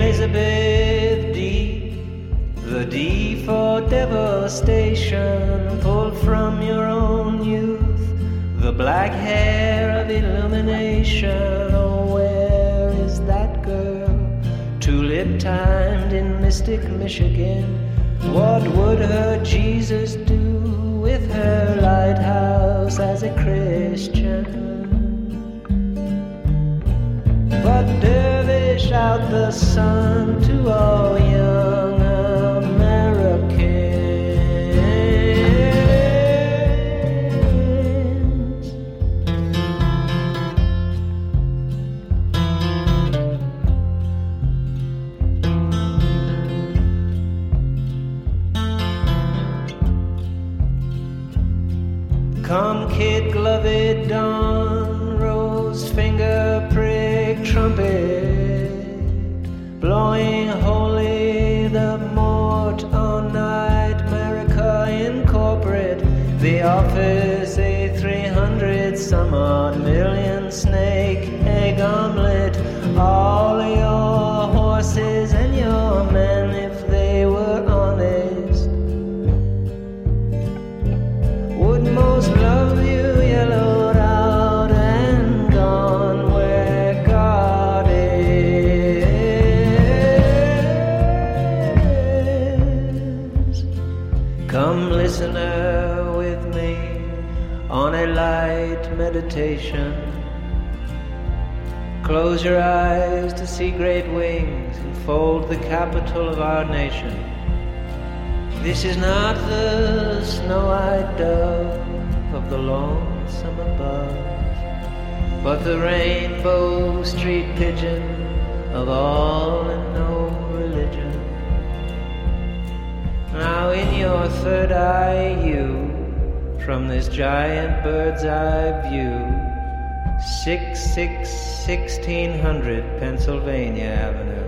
Elizabeth D, the D for devastation, pulled from your own youth, the black hair of illumination. Oh, where is that girl? Tulip timed in Mystic, Michigan. What would her Jesus do her lighthouse as a Christian? But dervish out the sun to all meditation. Close your eyes to see great wings enfold the capital of our nation. This is not the snow-eyed dove of the lonesome above, but the rainbow street pigeon of all and no religion. Now in your third eye you, from this giant bird's eye view, six six sixteen hundred Pennsylvania Avenue.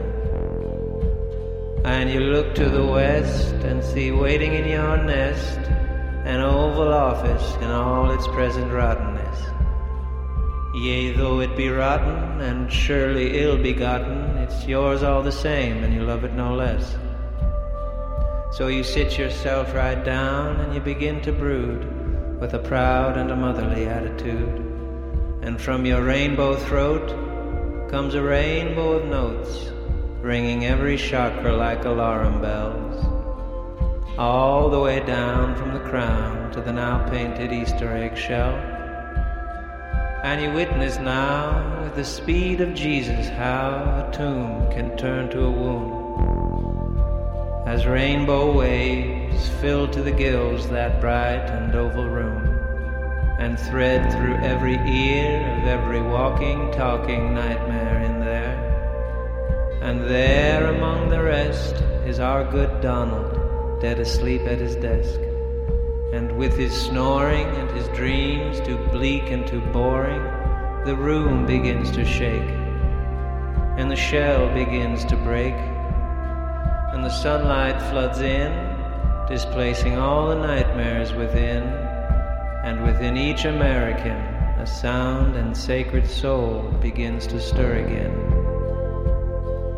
And you look to the west and see waiting in your nest an oval office in all its present rottenness. Yea, though it be rotten and surely ill begotten, it's yours all the same, and you love it no less. So you sit yourself right down and you begin to brood with a proud and a motherly attitude. And from your rainbow throat comes a rainbow of notes ringing every chakra like alarm bells, all the way down from the crown to the now painted Easter egg shell. And you witness now, with the speed of Jesus, how a tomb can turn to a womb. As rainbow waves fill to the gills that bright and oval room, and thread through every ear of every walking, talking nightmare in there. And there among the rest is our good Donald, dead asleep at his desk. And with his snoring and his dreams too bleak and too boring, the room begins to shake, and the shell begins to break, and the sunlight floods in, displacing all the nightmares within, and within each American, a sound and sacred soul begins to stir again.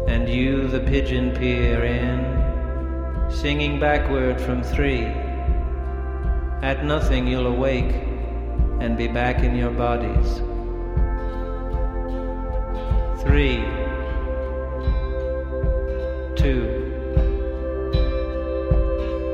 And you, the pigeon, peer in, singing backward from three. At nothing you'll awake and be back in your bodies. Three, two.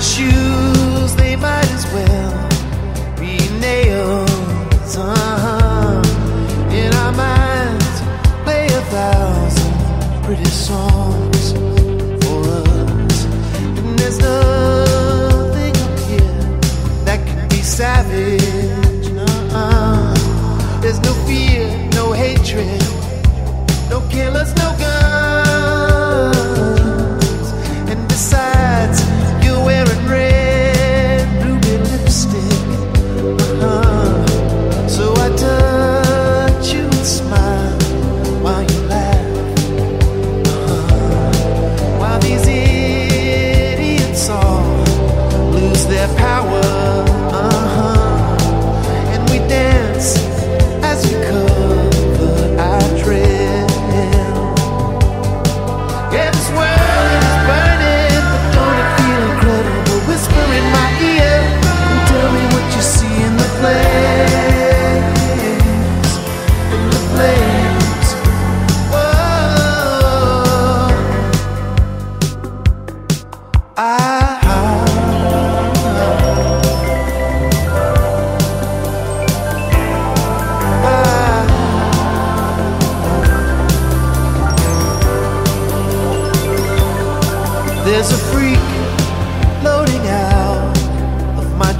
shoes, they might as well.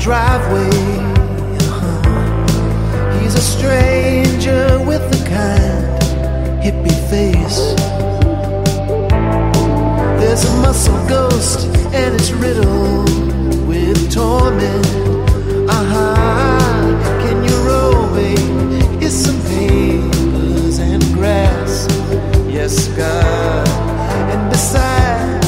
driveway. Uh-huh. He's a stranger with a kind hippie face. There's a muscle ghost, and it's riddled with torment. Aha, uh-huh. can you roll, me? Here's some papers and grass. Yes, God. And beside.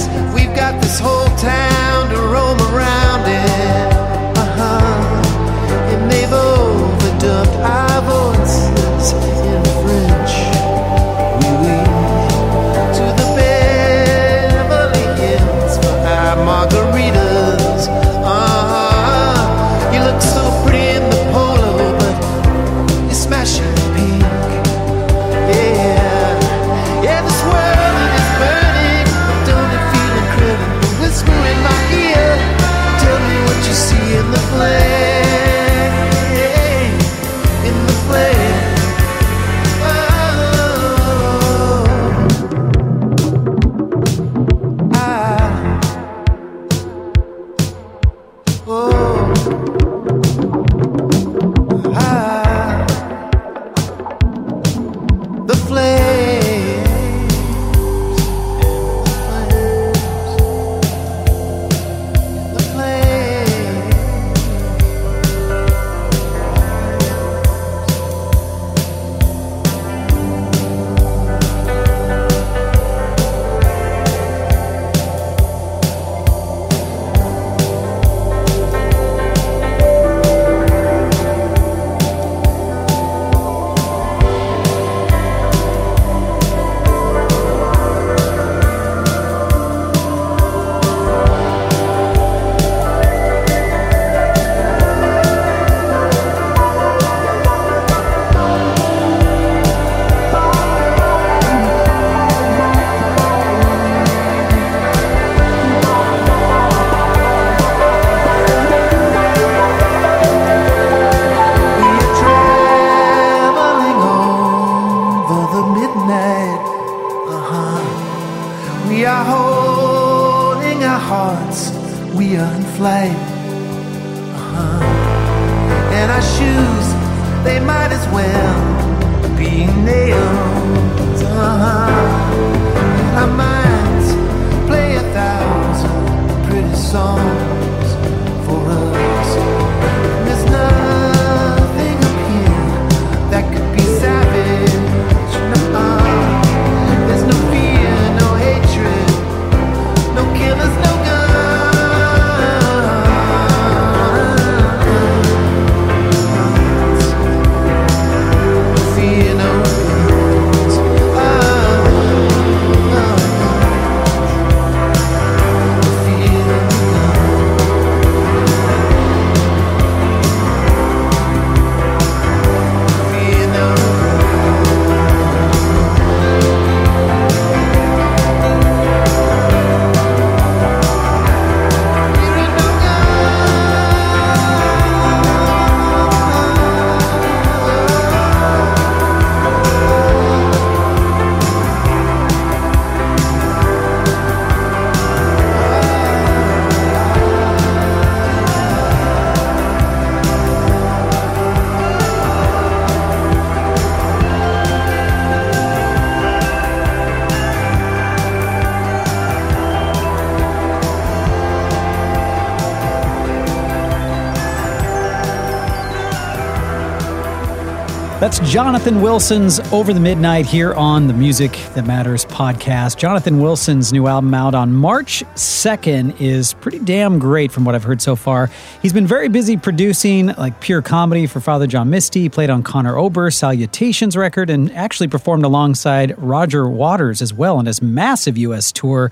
Jonathan Wilson's Over the Midnight here on the Music That Matters podcast. Jonathan Wilson's new album out on March 2nd is pretty damn great from what I've heard so far. He's been very busy producing like pure comedy for Father John Misty, played on Conor Oberst Salutations record, and actually performed alongside Roger Waters as well on his massive US tour.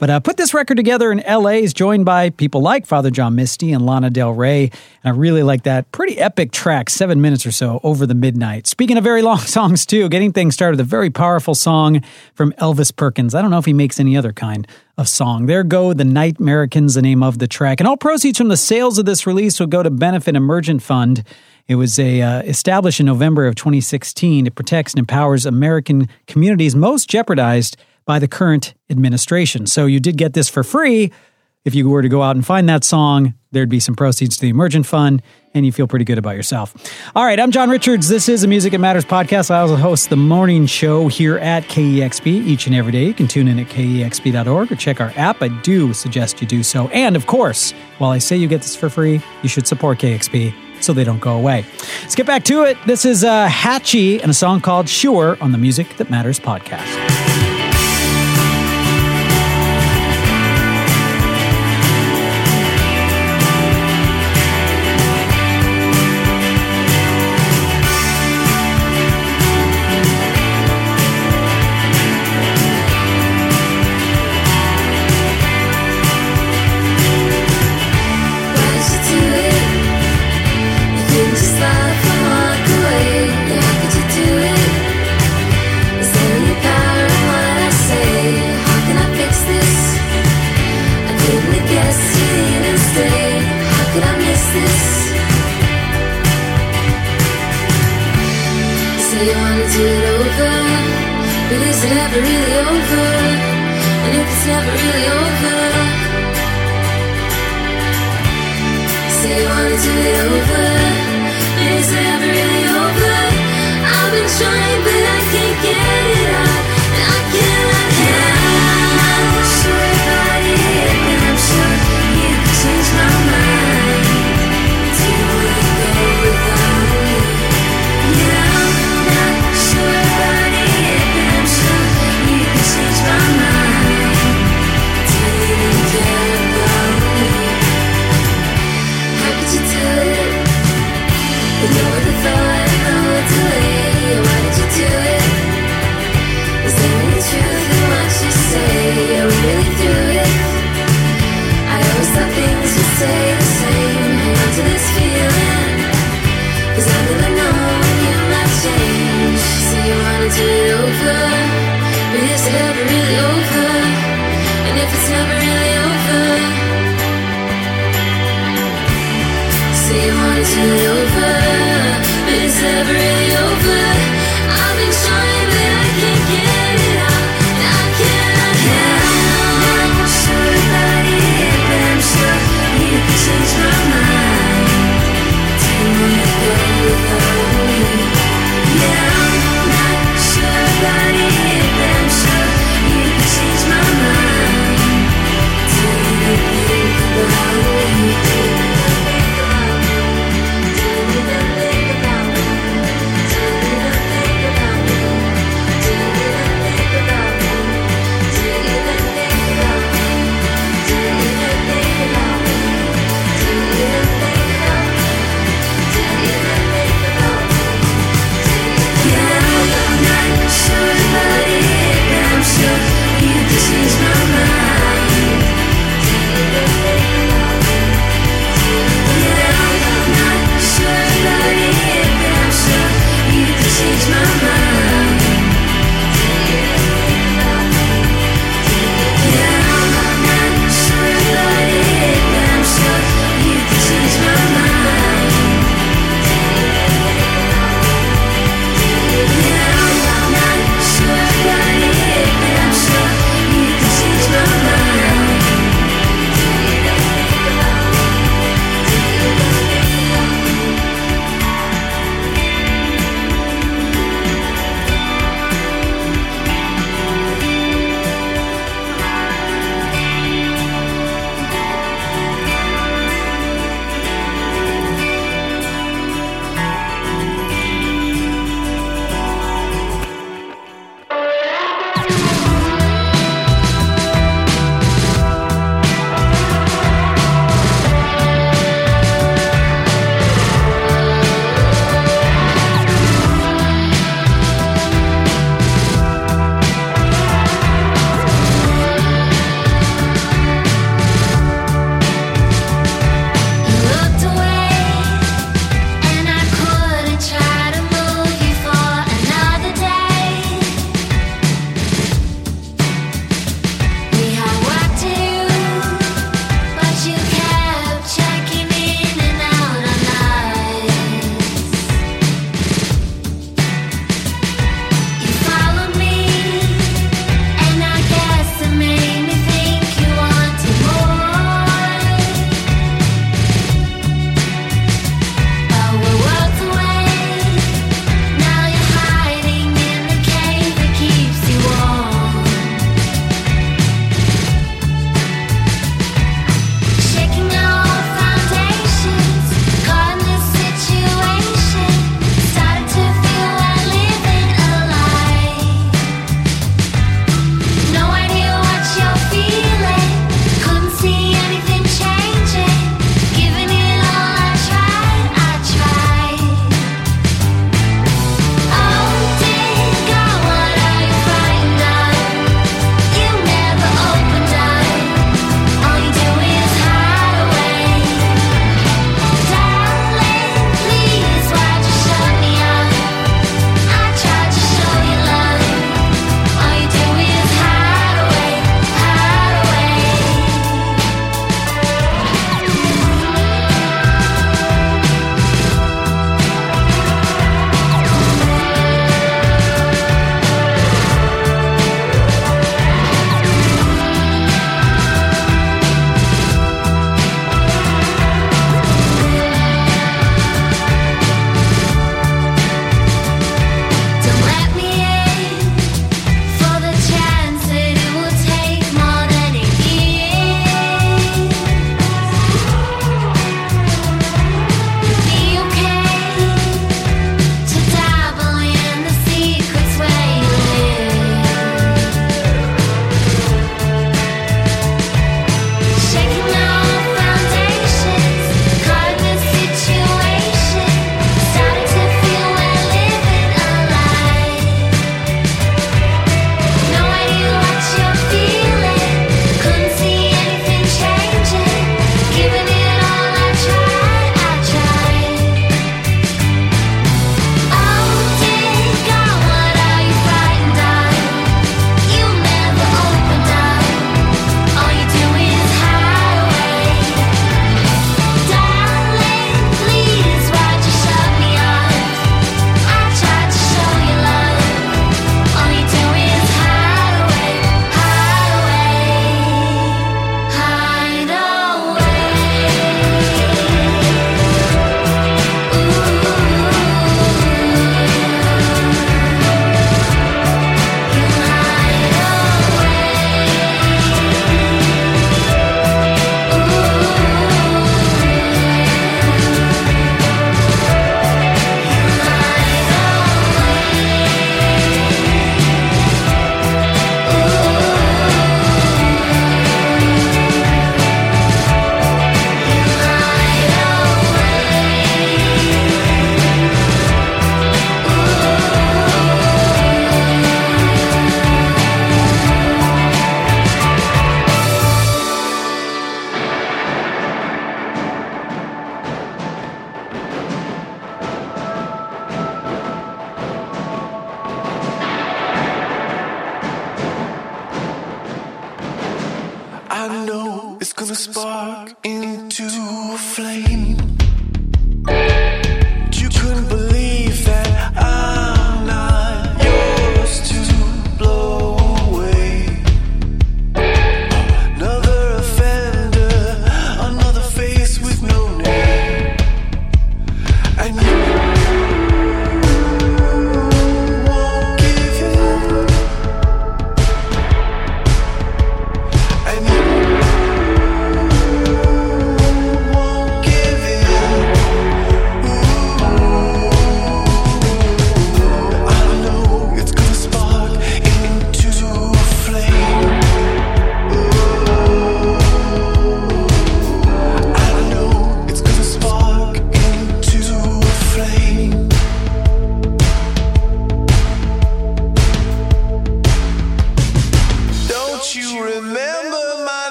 But uh, put this record together in LA. is joined by people like Father John Misty and Lana Del Rey. And I really like that pretty epic track, seven minutes or so, Over the Midnight. Speaking of very long songs, too, getting things started with a very powerful song from Elvis Perkins. I don't know if he makes any other kind of song. There go the Nightmericans, the name of the track. And all proceeds from the sales of this release will go to Benefit Emergent Fund. It was a, uh, established in November of 2016. It protects and empowers American communities most jeopardized by the current administration. So you did get this for free. If you were to go out and find that song, there'd be some proceeds to the Emergent Fund, and you feel pretty good about yourself. All right, I'm John Richards. This is the Music That Matters podcast. I also host the morning show here at KEXP each and every day. You can tune in at kexp.org or check our app. I do suggest you do so. And of course, while I say you get this for free, you should support KEXP so they don't go away. Let's get back to it. This is uh, Hatchie and a song called Sure on the Music That Matters podcast.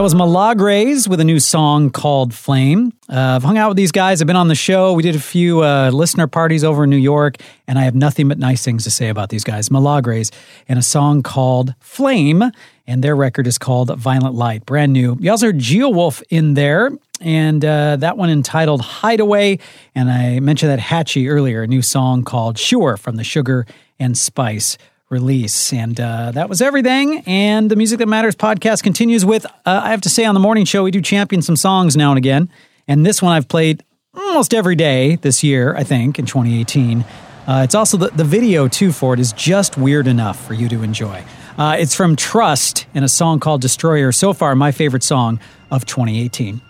That was Milagres with a new song called Flame. Uh, I've hung out with these guys. I've been on the show. We did a few uh, listener parties over in New York, and I have nothing but nice things to say about these guys. Milagres and a song called Flame, and their record is called Violent Light, brand new. You also heard Geowulf in there, and uh, that one entitled Hideaway. And I mentioned that Hatchie earlier, a new song called Sure from the Sugar and Spice release. And uh, that was everything. And the Music That Matters podcast continues with, uh, I have to say, on the morning show, we do champion some songs now and again. And this one I've played almost every day this year, I think, in 2018. Uh, it's also the, the video, too, for it is just weird enough for you to enjoy. Uh, it's from TR/ST in a song called Destroyer. So far, my favorite song of 2018.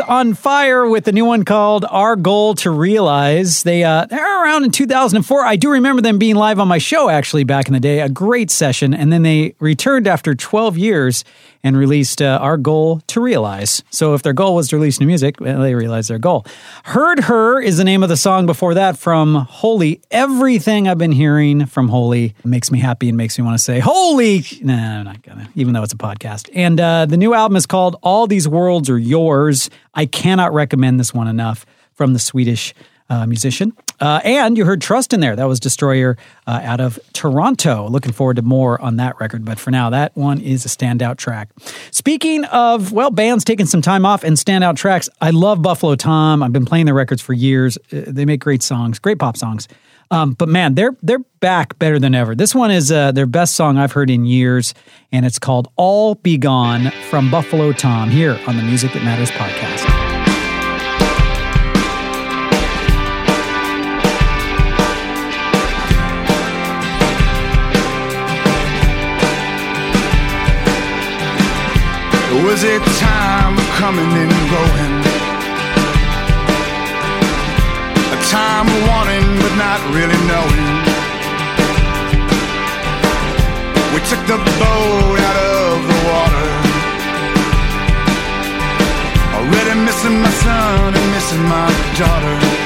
On fire with the new one called Our Goal to Realize. They uh, around in 2004. I do remember them being live on my show actually back in the day. A great session, and then they returned after 12 years and released uh, Our Goal to Realize. So if their goal was to release new music, well, they realized their goal. Heard Her is the name of the song before that from Holy. Everything I've been hearing from Holy makes me happy and makes me want to say Holy. No, I'm not gonna, even though it's a podcast. And uh, the new album is called All These Worlds Are Yours. I cannot recommend this one enough from the Swedish uh, musician. Uh, and you heard TR/ST in there. That was Destroyer uh, out of Toronto. Looking forward to more on that record. But for now, that one is a standout track. Speaking of, well, bands taking some time off and standout tracks, I love Buffalo Tom. I've been playing their records for years. Uh, They make great songs, great pop songs. Um, but man, they're they're back better than ever. This one is uh, their best song I've heard in years, and it's called "All Be Gone" from Buffalo Tom here on the Music That Matters podcast. Was it time coming and going? A time of wanting but not really knowing. We took the boat out of the water. Already missing my son and missing my daughter.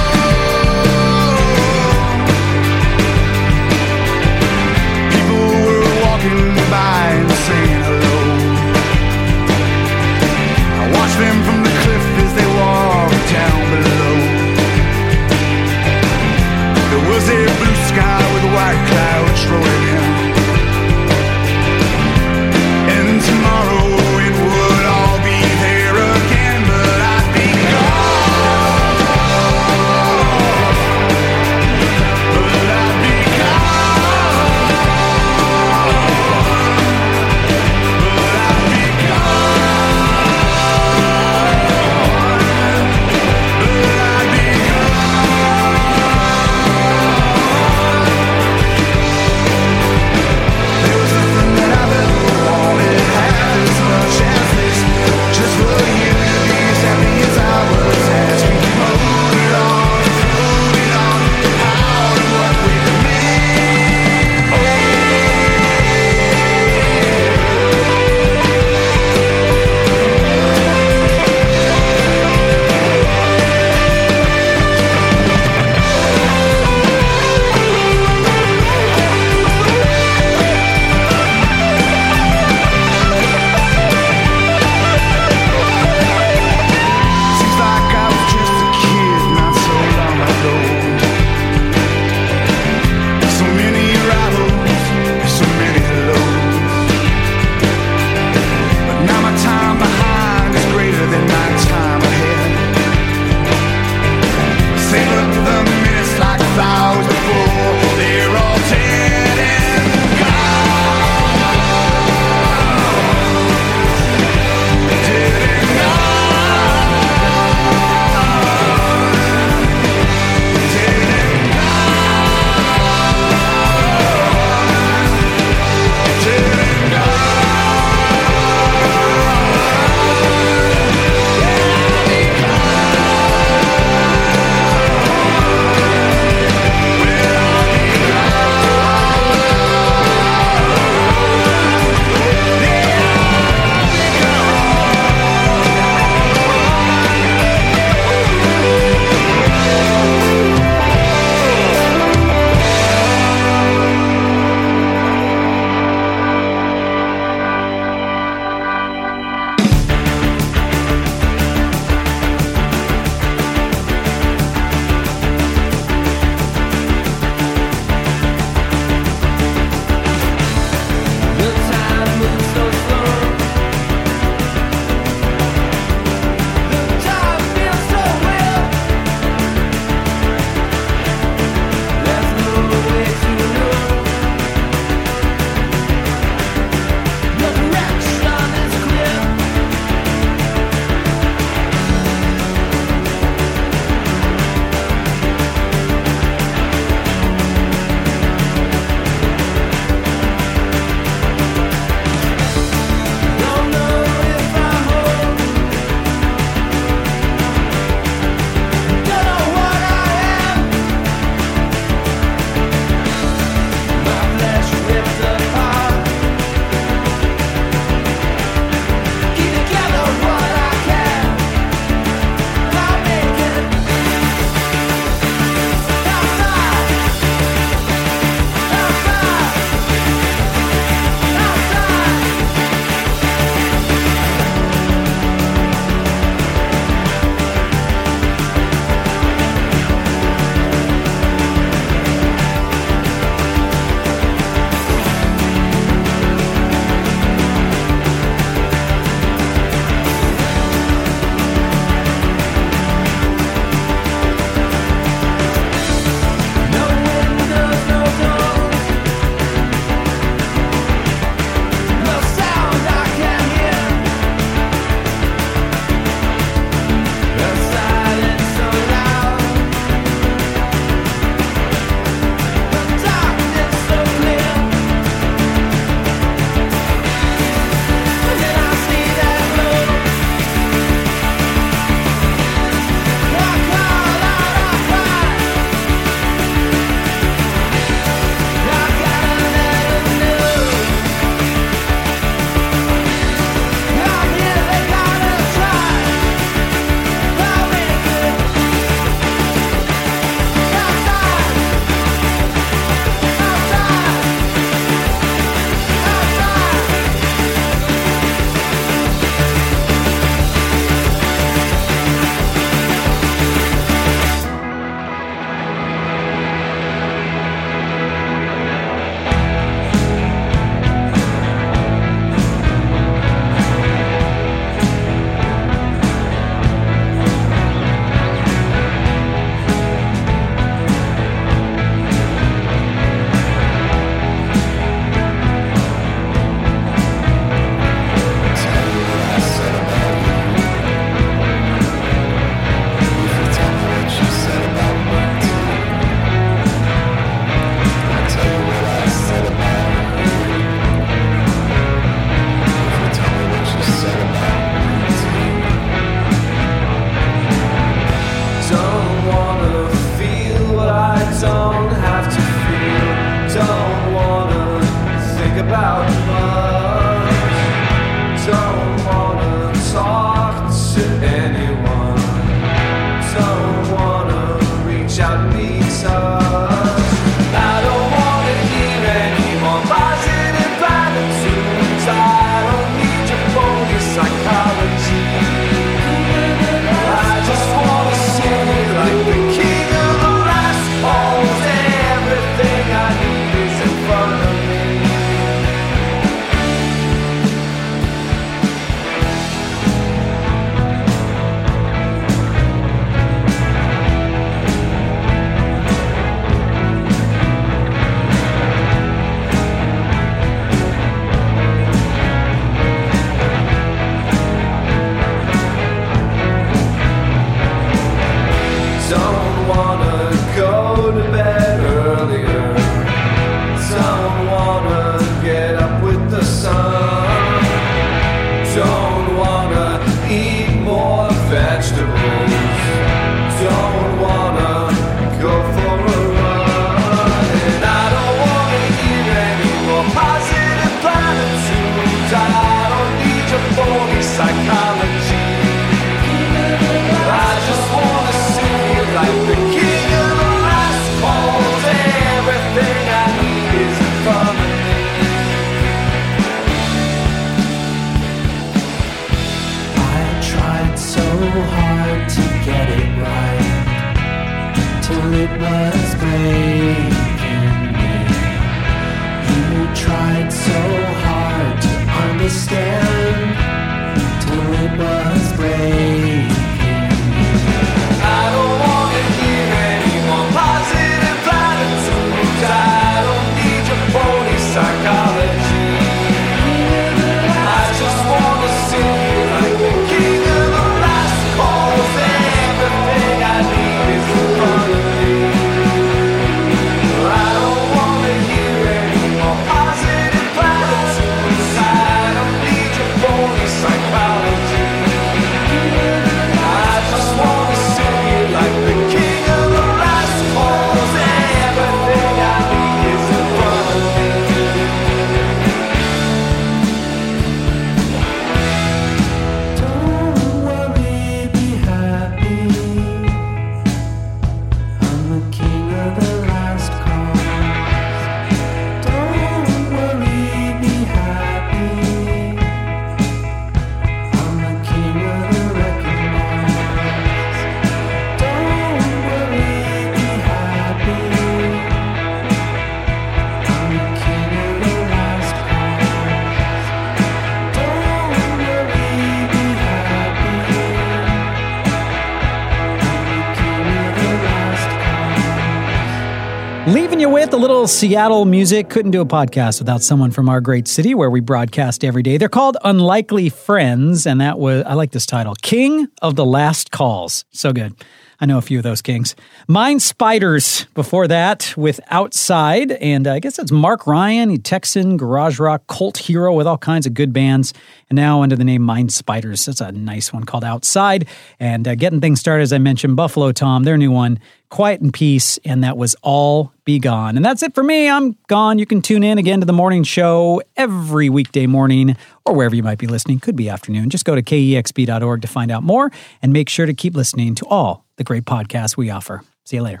Seattle music. Couldn't do a podcast without someone from our great city where we broadcast every day. They're called Unlikely Friends, and that was, I like this title King of the Last Calls. So good. I know a few of those kings. Mind Spiders before that with Outside, and I guess it's Mark Ryan, a Texan, garage rock, cult hero with all kinds of good bands. And now under the name Mind Spiders. That's a nice one called Outside. And uh, getting things started, as I mentioned, Buffalo Tom, their new one, Quiet and Peace, and that was All Be Gone. And that's it for me. I'm gone. You can tune in again to the morning show every weekday morning or wherever you might be listening. Could be afternoon. Just go to kexp.org to find out more and make sure to keep listening to all the great podcasts we offer. See you later.